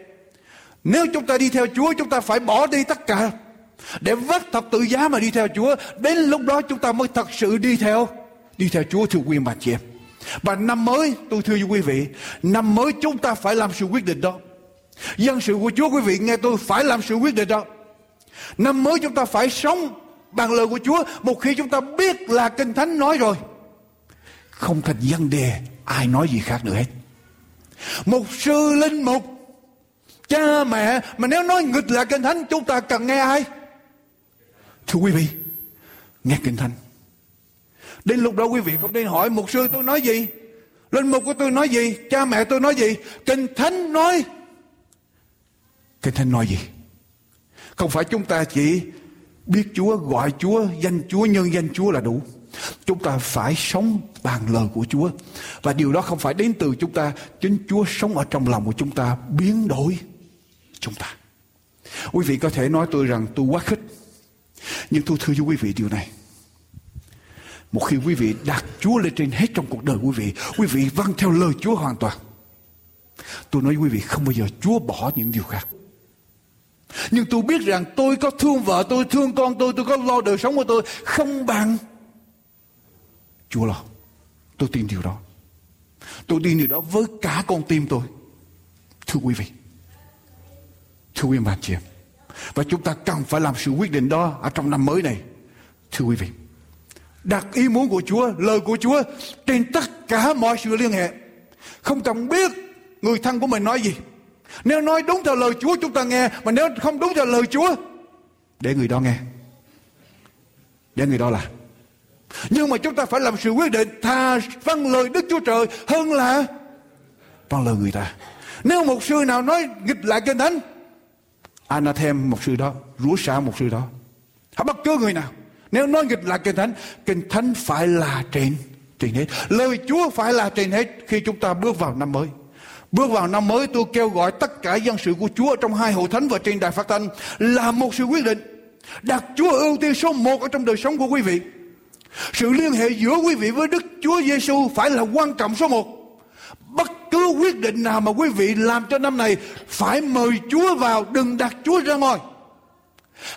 nếu chúng ta đi theo Chúa chúng ta phải bỏ đi tất cả để vất thật tự giá mà đi theo Chúa. Đến lúc đó chúng ta mới thật sự đi theo đi theo Chúa thưa quý bà chị em. Và năm mới tôi thưa với quý vị, năm mới chúng ta phải làm sự quyết định đó. Dân sự của Chúa quý vị nghe tôi phải làm sự quyết định đó. Năm mới chúng ta phải sống bằng lời của Chúa một khi chúng ta biết là Kinh Thánh nói rồi. Không thành dân đề ai nói gì khác nữa hết. Một sư linh mục cha mẹ, mà nếu nói nghịch lại kinh thánh, chúng ta cần nghe ai? Thưa quý vị, nghe kinh thánh. Đến lúc đó quý vị không nên hỏi, mục sư, tôi nói gì? Linh mục của tôi nói gì? Cha mẹ tôi nói gì? Kinh thánh nói. Kinh thánh nói gì? Không phải chúng ta chỉ biết chúa, gọi chúa, danh chúa, nhân danh chúa là đủ. Chúng ta phải sống bằng lời của chúa. Và điều đó không phải đến từ chúng ta, chính chúa sống ở trong lòng của chúng ta biến đổi chúng ta. Quý vị có thể nói tôi rằng tôi quá khích. Nhưng tôi thưa với quý vị điều này. Một khi quý vị đặt Chúa lên trên hết trong cuộc đời quý vị, quý vị vâng theo lời Chúa hoàn toàn. Tôi nói với quý vị không bao giờ Chúa bỏ những điều khác. Nhưng tôi biết rằng tôi có thương vợ tôi, thương con tôi, tôi có lo đời sống của tôi không bằng Chúa lo. Tôi tin điều đó. Tôi tin điều đó với cả con tim tôi. Thưa quý vị. Thưa quý bà chị em. Và chúng ta cần phải làm sự quyết định đó ở trong năm mới này. Thưa quý vị. Đặt ý muốn của Chúa, lời của Chúa trên tất cả mọi sự liên hệ. Không cần biết người thân của mình nói gì. Nếu nói đúng theo lời Chúa chúng ta nghe. Mà nếu không đúng theo lời Chúa. Để người đó nghe. Để người đó là. Nhưng mà chúng ta phải làm sự quyết định thà vâng lời Đức Chúa Trời hơn là vâng lời người ta. Nếu một sư nào nói nghịch lại kinh thánh anathem một sự đó rủa xả một sự đó hay bất cứ người nào, nếu nói nghịch là kinh thánh kinh thánh phải là trên trên hết lời chúa phải là trên hết khi chúng ta bước vào năm mới Bước vào năm mới, tôi kêu gọi tất cả dân sự của Chúa trong hai hội thánh và trên đài phát thanh là một sự quyết định. Đặt Chúa ưu tiên số một ở trong đời sống của quý vị. Sự liên hệ giữa quý vị với Đức Chúa Giêsu phải là quan trọng số một. Cứ quyết định nào mà quý vị làm cho năm này phải mời Chúa vào, đừng đặt Chúa ra ngoài.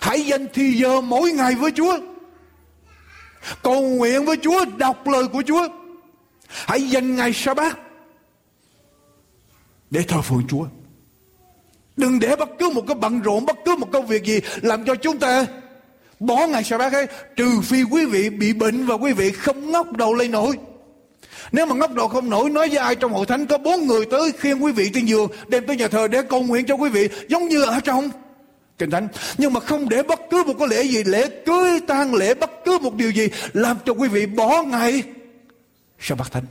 Hãy dành thì giờ mỗi ngày với Chúa. Cầu nguyện với Chúa, đọc lời của Chúa. Hãy dành ngày sa bát để thờ phượng Chúa. Đừng để bất cứ một cái bận rộn, bất cứ một công việc gì làm cho chúng ta bỏ ngày sa bát ấy. Trừ phi quý vị bị bệnh và quý vị không ngóc đầu lên nổi. Nếu mà ngóc đầu không nổi, nói với ai trong hội thánh có bốn người tới khiêng quý vị trên giường đem tới nhà thờ để cầu nguyện cho quý vị, giống như ở trong kinh thánh. Nhưng mà không để bất cứ một cái lễ gì, lễ cưới tang, lễ bất cứ một điều gì, làm cho quý vị bỏ ngày sa bát thánh.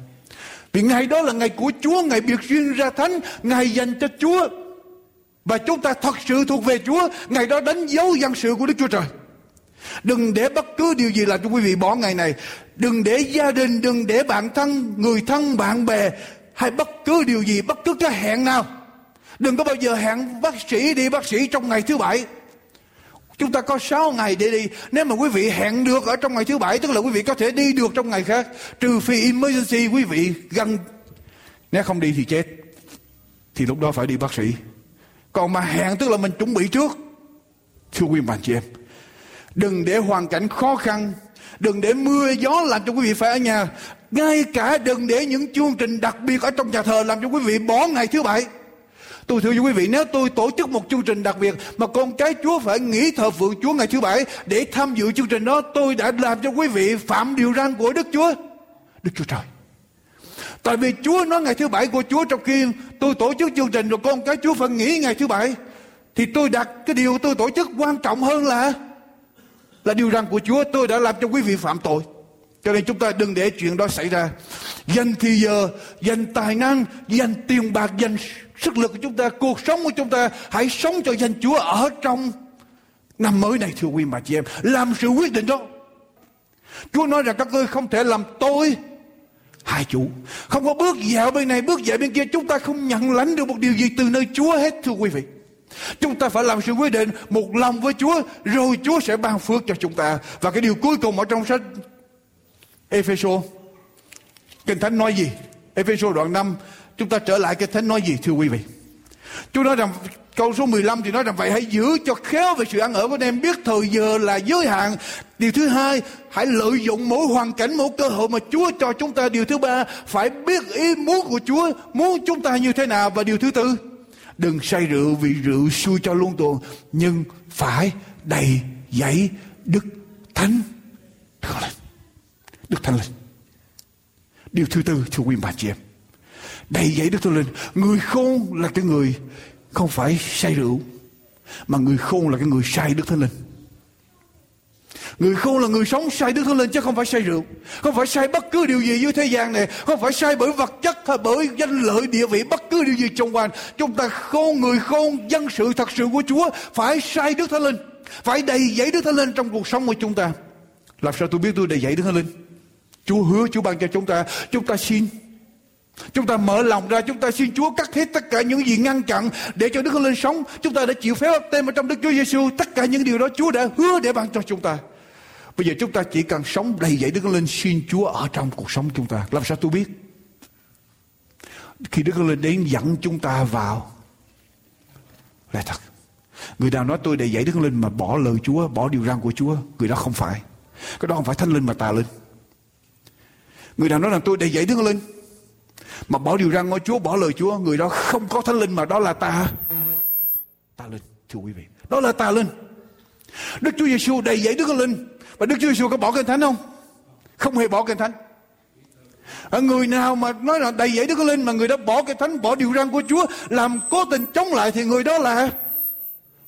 Vì ngày đó là ngày của Chúa, ngày biệt duyên ra thánh, ngày dành cho Chúa. Và chúng ta thật sự thuộc về Chúa, ngày đó đánh dấu dân sự của Đức Chúa Trời. Đừng để bất cứ điều gì làm cho quý vị bỏ ngày này. Đừng để gia đình, đừng để bạn thân, người thân, bạn bè hay bất cứ điều gì, bất cứ cái hẹn nào. Đừng có bao giờ hẹn bác sĩ đi bác sĩ trong ngày thứ bảy. Chúng ta có 6 ngày để đi. Nếu mà quý vị hẹn được ở trong ngày thứ bảy, tức là quý vị có thể đi được trong ngày khác. Trừ phi emergency quý vị gần. Nếu không đi thì chết. Thì lúc đó phải đi bác sĩ. Còn mà hẹn tức là mình chuẩn bị trước. Thưa quý bạn chị em. Đừng để hoàn cảnh khó khăn. Đừng để mưa, gió làm cho quý vị phải ở nhà. Ngay cả đừng để những chương trình đặc biệt ở trong nhà thờ làm cho quý vị bỏ ngày thứ bảy. Tôi thưa quý vị, nếu tôi tổ chức một chương trình đặc biệt mà con cái Chúa phải nghỉ thờ phượng Chúa ngày thứ bảy để tham dự chương trình đó, tôi đã làm cho quý vị phạm điều răn của Đức Chúa. Đức Chúa Trời. Tại vì Chúa nói ngày thứ bảy của Chúa trong khi tôi tổ chức chương trình rồi con cái Chúa phải nghỉ ngày thứ bảy, thì tôi đặt cái điều tôi tổ chức quan trọng hơn là là điều răn của Chúa tôi đã làm cho quý vị phạm tội. Cho nên chúng ta đừng để chuyện đó xảy ra. Dành thì giờ, dành tài năng, dành tiền bạc, dành sức lực của chúng ta, cuộc sống của chúng ta hãy sống cho danh Chúa ở trong năm mới này thưa quý bà chị em. Làm sự quyết định đó. Chúa nói rằng các ngươi không thể làm tôi hai chủ. Không có bước dạo bên này, bước dạo bên kia. Chúng ta không nhận lãnh được một điều gì từ nơi Chúa hết thưa quý vị. Chúng ta phải làm sự quyết định một lòng với Chúa rồi Chúa sẽ ban phước cho chúng ta. Và cái điều cuối cùng ở trong sách Epheso Kinh Thánh nói gì? Epheso đoạn 5 chúng ta trở lại Kinh Thánh nói gì thưa quý vị? Chúa nói rằng câu số 15 thì nói rằng vậy hãy giữ cho khéo về sự ăn ở của anh em biết thời giờ là giới hạn. Điều thứ hai, hãy lợi dụng mỗi hoàn cảnh, mỗi cơ hội mà Chúa cho chúng ta. Điều thứ ba, phải biết ý muốn của Chúa, muốn chúng ta như thế nào. Và điều thứ tư, Đừng say rượu vì rượu xui cho luôn tuồng. Nhưng phải đầy dẫy Đức Thánh Thượng Linh. Đức Thánh Linh. Điều thứ tư, thưa quý bà chị em. Đầy dẫy Đức Thánh Linh. Người khôn là cái người không phải say rượu. Mà người khôn là cái người say Đức Thánh Linh. Người khôn là người sống say Đức Thánh Linh chứ không phải say rượu. Không phải say bất cứ điều gì dưới thế gian này. Không phải say bởi vật chất hay bởi danh lợi địa vị bất cứ điều gì trong quanh. Chúng ta khôn, người khôn, dân sự thật sự của Chúa phải say Đức Thánh Linh. Phải đầy dẫy Đức Thánh Linh trong cuộc sống của chúng ta. Làm sao tôi biết tôi đầy dẫy Đức Thánh Linh? Chúa hứa Chúa ban cho chúng ta. Chúng ta xin Chúng ta mở lòng ra, chúng ta xin Chúa cắt hết tất cả những gì ngăn chặn để cho Đức Thánh Linh sống. Chúng ta đã chịu phép tên ở trong Đức Chúa Giêsu. Tất cả những điều đó Chúa đã hứa để ban cho chúng ta. Bây giờ chúng ta chỉ cần sống đầy dậy Đức Linh xin Chúa ở trong cuộc sống chúng ta. Làm sao tôi biết? Khi Đức Linh đến dẫn chúng ta vào là thật. Người nào nói tôi đầy dậy Đức Linh mà bỏ lời Chúa, bỏ điều răn của Chúa, người đó không phải. Cái đó không phải thánh linh mà tà linh. Người nào nói rằng tôi đầy dậy Đức Linh mà bỏ điều răn của Chúa, bỏ lời Chúa, người đó không có thánh linh mà đó là tà. Tà linh, thưa quý vị. Đó là tà linh. Đức Chúa Giêsu đầy dẫy Đức Linh và Đức Chúa Giêsu có bỏ kinh thánh không? Không hề bỏ kinh thánh. Ở người nào mà nói là đầy dẫy Đức Linh mà người đó bỏ kinh thánh, bỏ điều răn của Chúa, làm cố tình chống lại thì người đó là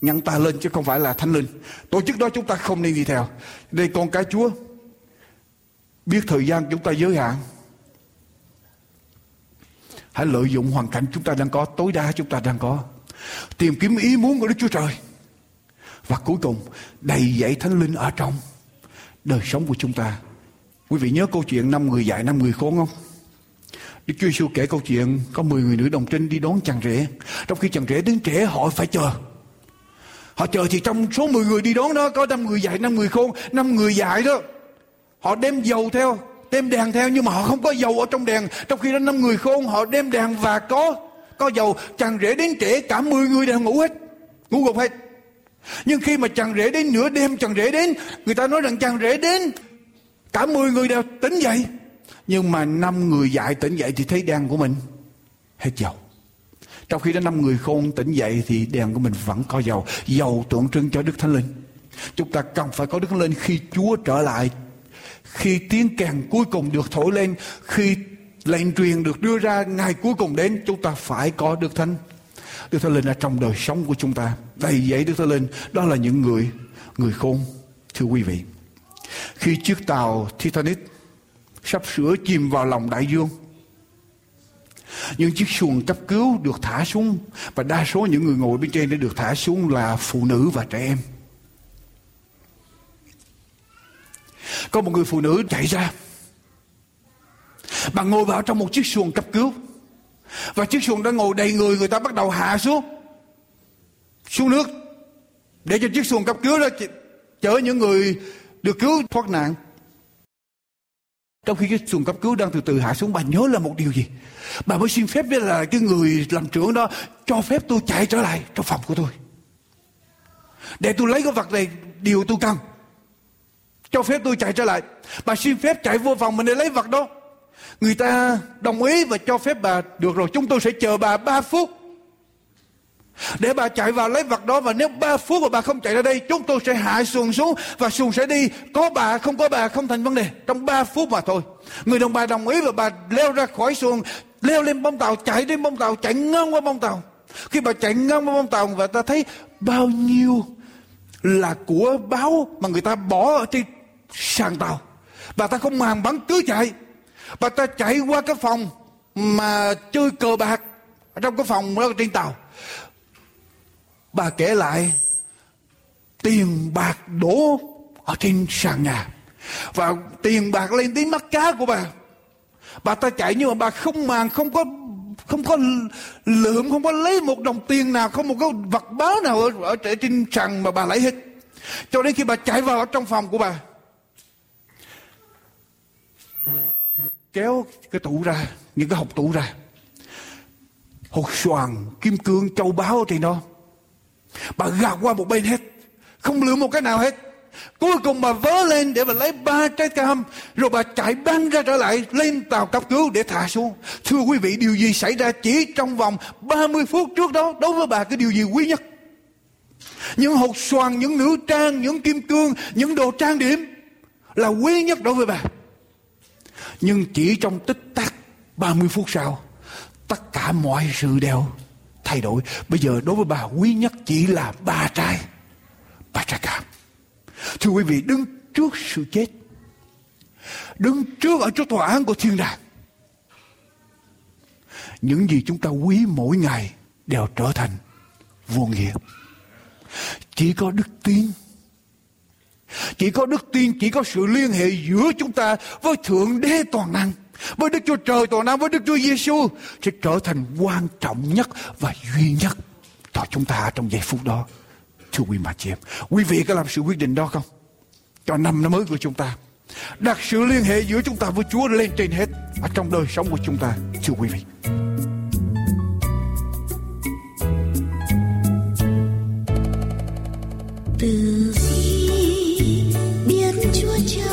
nhận ta lên chứ không phải là thánh linh. Tổ chức đó chúng ta không nên đi theo. Đây con cái Chúa biết thời gian chúng ta giới hạn. Hãy lợi dụng hoàn cảnh chúng ta đang có, tối đa chúng ta đang có. Tìm kiếm ý muốn của Đức Chúa Trời. Và cuối cùng đầy dạy thánh linh ở trong đời sống của chúng ta. Quý vị nhớ câu chuyện năm người dạy năm người khôn không? Đức Chúa Giêsu kể câu chuyện có 10 người nữ đồng trinh đi đón chàng rể. Trong khi chàng rể đến trễ họ phải chờ. Họ chờ thì trong số 10 người đi đón đó có 5 người dạy, 5 người khôn, 5 người dạy đó. Họ đem dầu theo, đem đèn theo nhưng mà họ không có dầu ở trong đèn. Trong khi đó 5 người khôn họ đem đèn và có có dầu. Chàng rể đến trễ cả 10 người đều ngủ hết. Ngủ gục hết. Nhưng khi mà chàng rể đến, nửa đêm chàng rể đến, Người ta nói rằng chàng rể đến, Cả 10 người đều tỉnh dậy. Nhưng mà năm người dạy tỉnh dậy thì thấy đèn của mình hết dầu. Trong khi đó năm người khôn tỉnh dậy thì đèn của mình vẫn có dầu. Dầu tượng trưng cho Đức Thánh Linh. Chúng ta cần phải có Đức Thánh Linh khi Chúa trở lại. Khi tiếng kèn cuối cùng được thổi lên, Khi lệnh truyền được đưa ra, ngày cuối cùng đến, chúng ta phải có Đức Thánh. Đức Thánh Linh ở trong đời sống của chúng ta. Đầy dẫy Đức Thánh Linh đó là những người người khôn. Thưa quý vị, khi chiếc tàu Titanic sắp sửa chìm vào lòng đại dương, những chiếc xuồng cấp cứu được thả xuống và đa số những người ngồi bên trên đã được thả xuống là phụ nữ và trẻ em. Có một người phụ nữ chạy ra Bà ngồi vào trong một chiếc xuồng cấp cứu và chiếc xuồng đã ngồi đầy người Người ta bắt đầu hạ xuống. Xuống nước. Để cho chiếc xuồng cấp cứu đó Chở những người được cứu thoát nạn. Trong khi cái xuồng cấp cứu đang từ từ hạ xuống, bà nhớ là một điều gì? Bà mới xin phép với là cái người làm trưởng đó cho phép tôi chạy trở lại trong phòng của tôi. Để tôi lấy cái vật này, điều tôi cần, cho phép tôi chạy trở lại. Bà xin phép chạy vô phòng mình để lấy vật đó người ta đồng ý và cho phép bà, được rồi, chúng tôi sẽ chờ bà 3 phút. Để bà chạy vào lấy vật đó, và nếu 3 phút mà bà không chạy ra đây, chúng tôi sẽ hạ xuồng xuống, và xuồng sẽ đi. Có bà, không có bà, không thành vấn đề. Trong 3 phút mà thôi. Người đồng bà đồng ý và bà leo ra khỏi xuồng, leo lên bông tàu, chạy đến bông tàu, chạy ngang qua bông tàu. Khi bà chạy ngang qua bông tàu, và ta thấy bao nhiêu là của báo mà người ta bỏ ở trên sàn tàu. Bà ta không màng bắn cứ chạy bà ta chạy qua cái phòng mà chơi cờ bạc ở trong cái phòng đó trên tàu. Bà kể lại tiền bạc đổ ở trên sàn nhà và tiền bạc lên đến mắt cá của bà. Bà ta chạy nhưng mà bà không màng không có không có lượm không có lấy một đồng tiền nào không một cái vật báo nào ở, ở trên sàn mà bà lấy hết. Cho đến khi bà chạy vào ở trong phòng của bà kéo cái tủ ra, những cái hộp tủ ra. Hột xoàn, kim cương, châu báu thì nó. Bà gạt qua một bên hết, không lựa một cái nào hết. Cuối cùng bà vớ lên để bà lấy ba trái cam, rồi bà chạy băng ra trở lại, lên tàu cấp cứu để thả xuống. Thưa quý vị, điều gì xảy ra chỉ trong vòng 30 phút trước đó, đối với bà cái điều gì quý nhất? Những hột xoàn, những nữ trang, những kim cương, những đồ trang điểm là quý nhất đối với bà nhưng chỉ trong tích tắc 30 phút sau, tất cả mọi sự đều thay đổi. Bây giờ đối với bà, quý nhất chỉ là ba trái ba trái cam thưa quý vị, đứng trước sự chết, đứng trước ở trước tòa án của thiên đàng, những gì chúng ta quý mỗi ngày đều trở thành vô nghĩa. Chỉ có đức tin chỉ có đức tin chỉ có sự liên hệ giữa chúng ta với thượng đế toàn năng với Đức Chúa Trời toàn năng với Đức Chúa Giêsu sẽ trở thành quan trọng nhất và duy nhất cho chúng ta trong giây phút đó. Thưa quý bà chị em, quý vị có làm sự quyết định đó không? Cho năm năm mới của chúng ta. Đặt sự liên hệ giữa chúng ta với Chúa lên trên hết ở trong đời sống của chúng ta. Thưa quý vị.
Từ chồng cho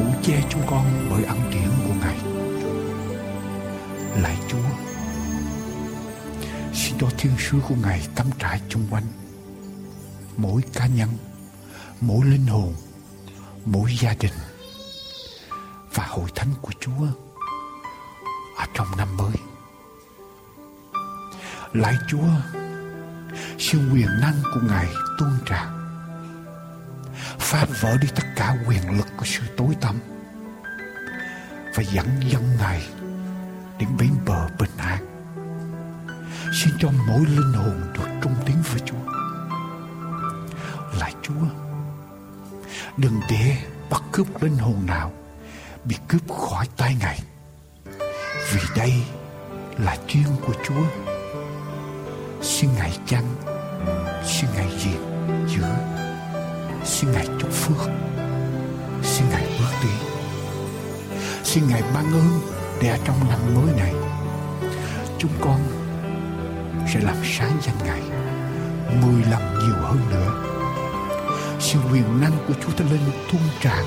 phủ che chúng con bởi ân điển của Ngài. Lạy Chúa, xin cho thiên sứ của Ngài cắm trại chung quanh mỗi cá nhân, mỗi linh hồn, mỗi gia đình và hội thánh của Chúa ở trong năm mới. Lạy Chúa, xin quyền năng của Ngài tuôn tràn phá vỡ đi tất cả quyền lực của sự tối tăm và dẫn dân Ngài đến bến bờ bình an. Xin cho mỗi linh hồn được trung tín với Chúa. Lại Chúa, đừng để bắt cướp linh hồn nào bị cướp khỏi tay Ngài. Vì đây là chuyên của Chúa. Xin Ngài chăng, xin Ngài diện, giữ, xin Ngài chúc phước, xin Ngài bước đi. Xin Ngài ban ơn để ở trong năm mới này chúng con sẽ làm sáng danh Ngài mười lần nhiều hơn nữa. Sự quyền năng của Chúa Thánh Linh tuôn tràn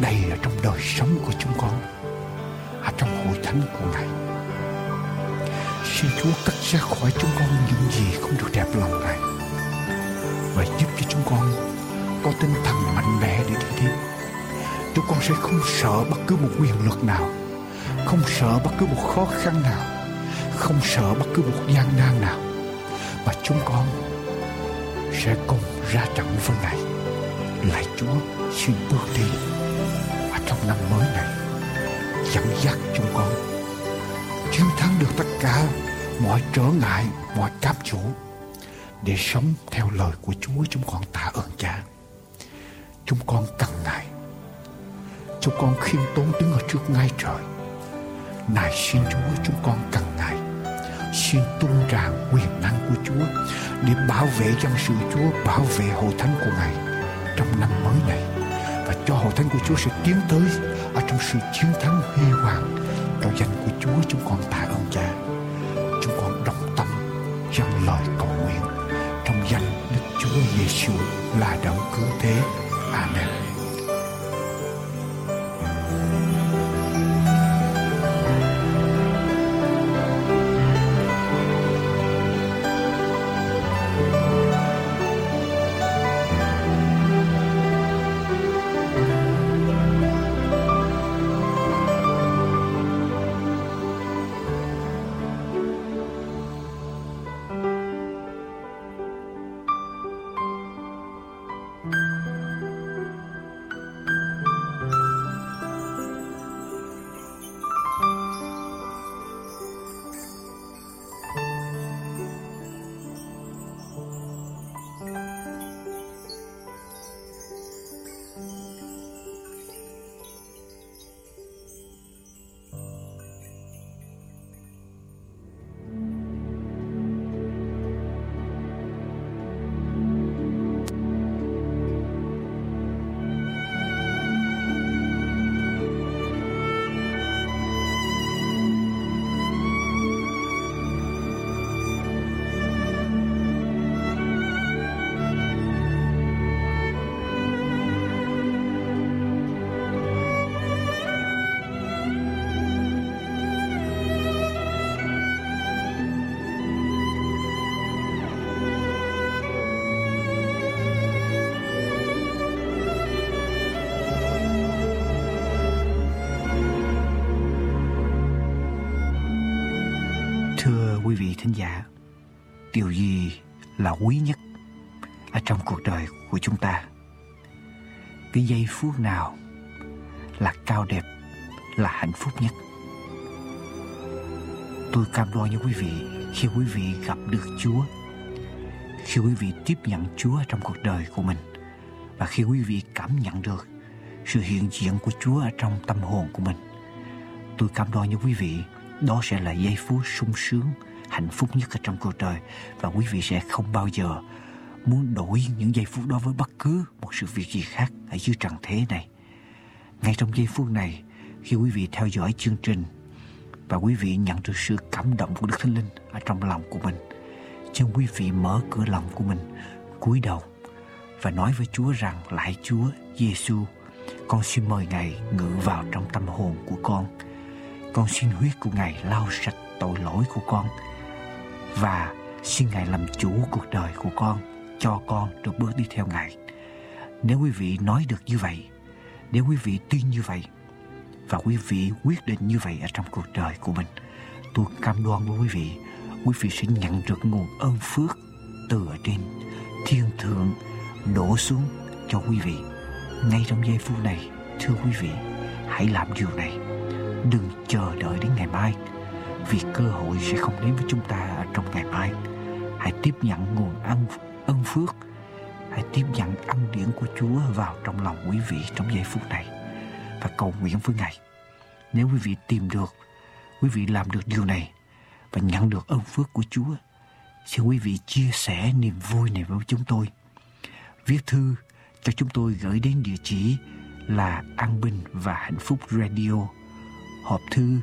đầy ở trong đời sống của chúng con, ở trong hội thánh của Ngài. Xin Chúa cắt ra khỏi chúng con những gì không được đẹp lòng Ngài và giúp cho chúng con có tinh thần mạnh mẽ để đi tiếp. Chúng con sẽ không sợ bất cứ một quyền lực nào, không sợ bất cứ một khó khăn nào, không sợ bất cứ một gian nan nào. Và chúng con sẽ cùng ra trận với Ngài. Lạy Chúa, xin bước đi và trong năm mới này, dẫn dắt chúng con chiến thắng được tất cả mọi trở ngại, mọi cám dỗ để sống theo lời của Chúa chúng con tạ ơn Cha. Chúng con cần Ngài. Chúng con khiêm tốn đứng ở trước ngai trời. Này xin Chúa chúng con cần Ngài. Xin tuôn tràn quyền năng của Chúa để bảo vệ dân sự Chúa, bảo vệ hội thánh của Ngài trong năm mới này và cho hội thánh của Chúa sẽ tiến tới ở trong sự chiến thắng huy hoàng trong danh của Chúa chúng con tạ ơn Cha. Chúng con đồng tâm dâng lời cầu nguyện trong danh Đức Chúa Giêsu là đấng cứu thế. Amen.
Quý vị thính giả, điều gì là quý nhất ở trong cuộc đời của chúng ta? Cái giây phút nào là cao đẹp, là hạnh phúc nhất? Tôi cam đoan với quý vị khi quý vị gặp được Chúa, khi quý vị tiếp nhận Chúa trong cuộc đời của mình và khi quý vị cảm nhận được sự hiện diện của Chúa ở trong tâm hồn của mình, tôi cam đoan với quý vị
đó sẽ là giây phút sung sướng, hạnh phúc nhất ở trong cuộc đời và quý vị sẽ không bao giờ muốn đổi những giây phút đó với bất cứ một sự việc gì khác ở dưới trần thế này. Ngay trong giây phút này, khi quý vị theo dõi chương trình và quý vị nhận được sự cảm động của Đức Thánh Linh ở trong lòng của mình, xin quý vị mở cửa lòng của mình, cúi đầu và nói với Chúa rằng lại Chúa Giêsu, con xin mời Ngài ngự vào trong tâm hồn của con. Con xin huyết của Ngài lau sạch tội lỗi của con và xin Ngài làm chủ cuộc đời của con, cho con được bước đi theo Ngài. Nếu quý vị nói được như vậy, nếu quý vị tin như vậy và quý vị quyết định như vậy ở trong cuộc đời của mình, tôi cam đoan với quý vị, quý vị sẽ nhận được nguồn ơn phước từ ở trên. Thiên thượng đổ xuống cho quý vị. Ngay trong giây phút này thưa quý vị hãy làm điều này. Đừng chờ đợi đến ngày mai vì cơ hội sẽ không đến với chúng ta ở trong ngày mai. Hãy tiếp nhận nguồn ân ân phước. Hãy tiếp nhận ân điển của Chúa vào trong lòng quý vị trong giây phút này. Và cầu nguyện với Ngài. Nếu quý vị tìm được, quý vị làm được điều này và nhận được ân phước của Chúa, xin quý vị chia sẻ niềm vui này với chúng tôi. Viết thư cho chúng tôi gửi đến địa chỉ là An Bình và Hạnh Phúc Radio, hộp thư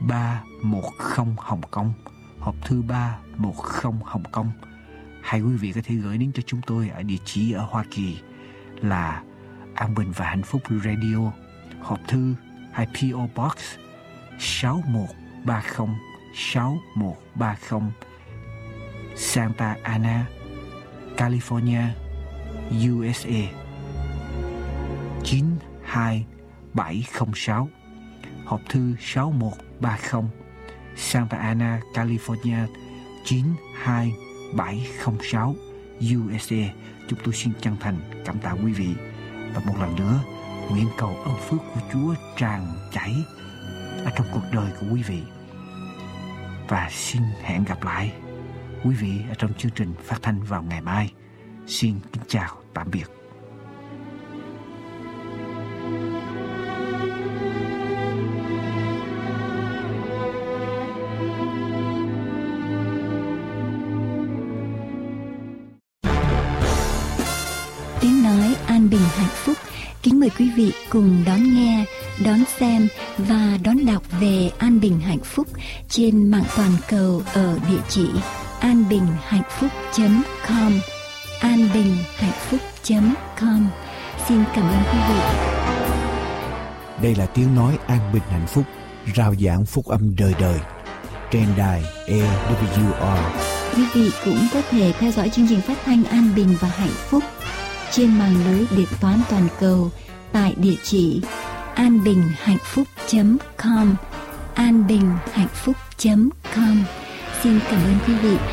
310 Hồng Kông, hộp thư 310 Hồng Kông. Hay quý vị có thể gửi đến cho chúng tôi ở địa chỉ ở Hoa Kỳ là An Bình và Hạnh Phúc Radio, hộp thư hay PO Box 6130 6130 Santa Ana, California USA 92706 hộp thư 6130 Santa Ana, California 92706 USA Chúng tôi xin chân thành cảm tạ quý vị. Và một lần nữa Nguyện cầu ơn phước của Chúa tràn chảy Ở trong cuộc đời của quý vị. Và xin hẹn gặp lại quý vị ở trong chương trình phát thanh vào ngày mai. Xin kính chào tạm biệt.
Vị cùng đón nghe, đón xem và đón đọc về an bình hạnh phúc trên mạng toàn cầu ở địa chỉ anbinhhạnhphúc.com an bình hạnh phúc com. Xin cảm ơn quý vị.
Đây là tiếng nói an bình hạnh phúc rao giảng phúc âm đời đời. Trên đài AWR
quý vị cũng có thể theo dõi chương trình phát thanh an bình và hạnh phúc trên mạng lưới điện toán toàn cầu tại địa chỉ an bình hạnh phúc com. An bình hạnh phúc com. Xin cảm ơn quý vị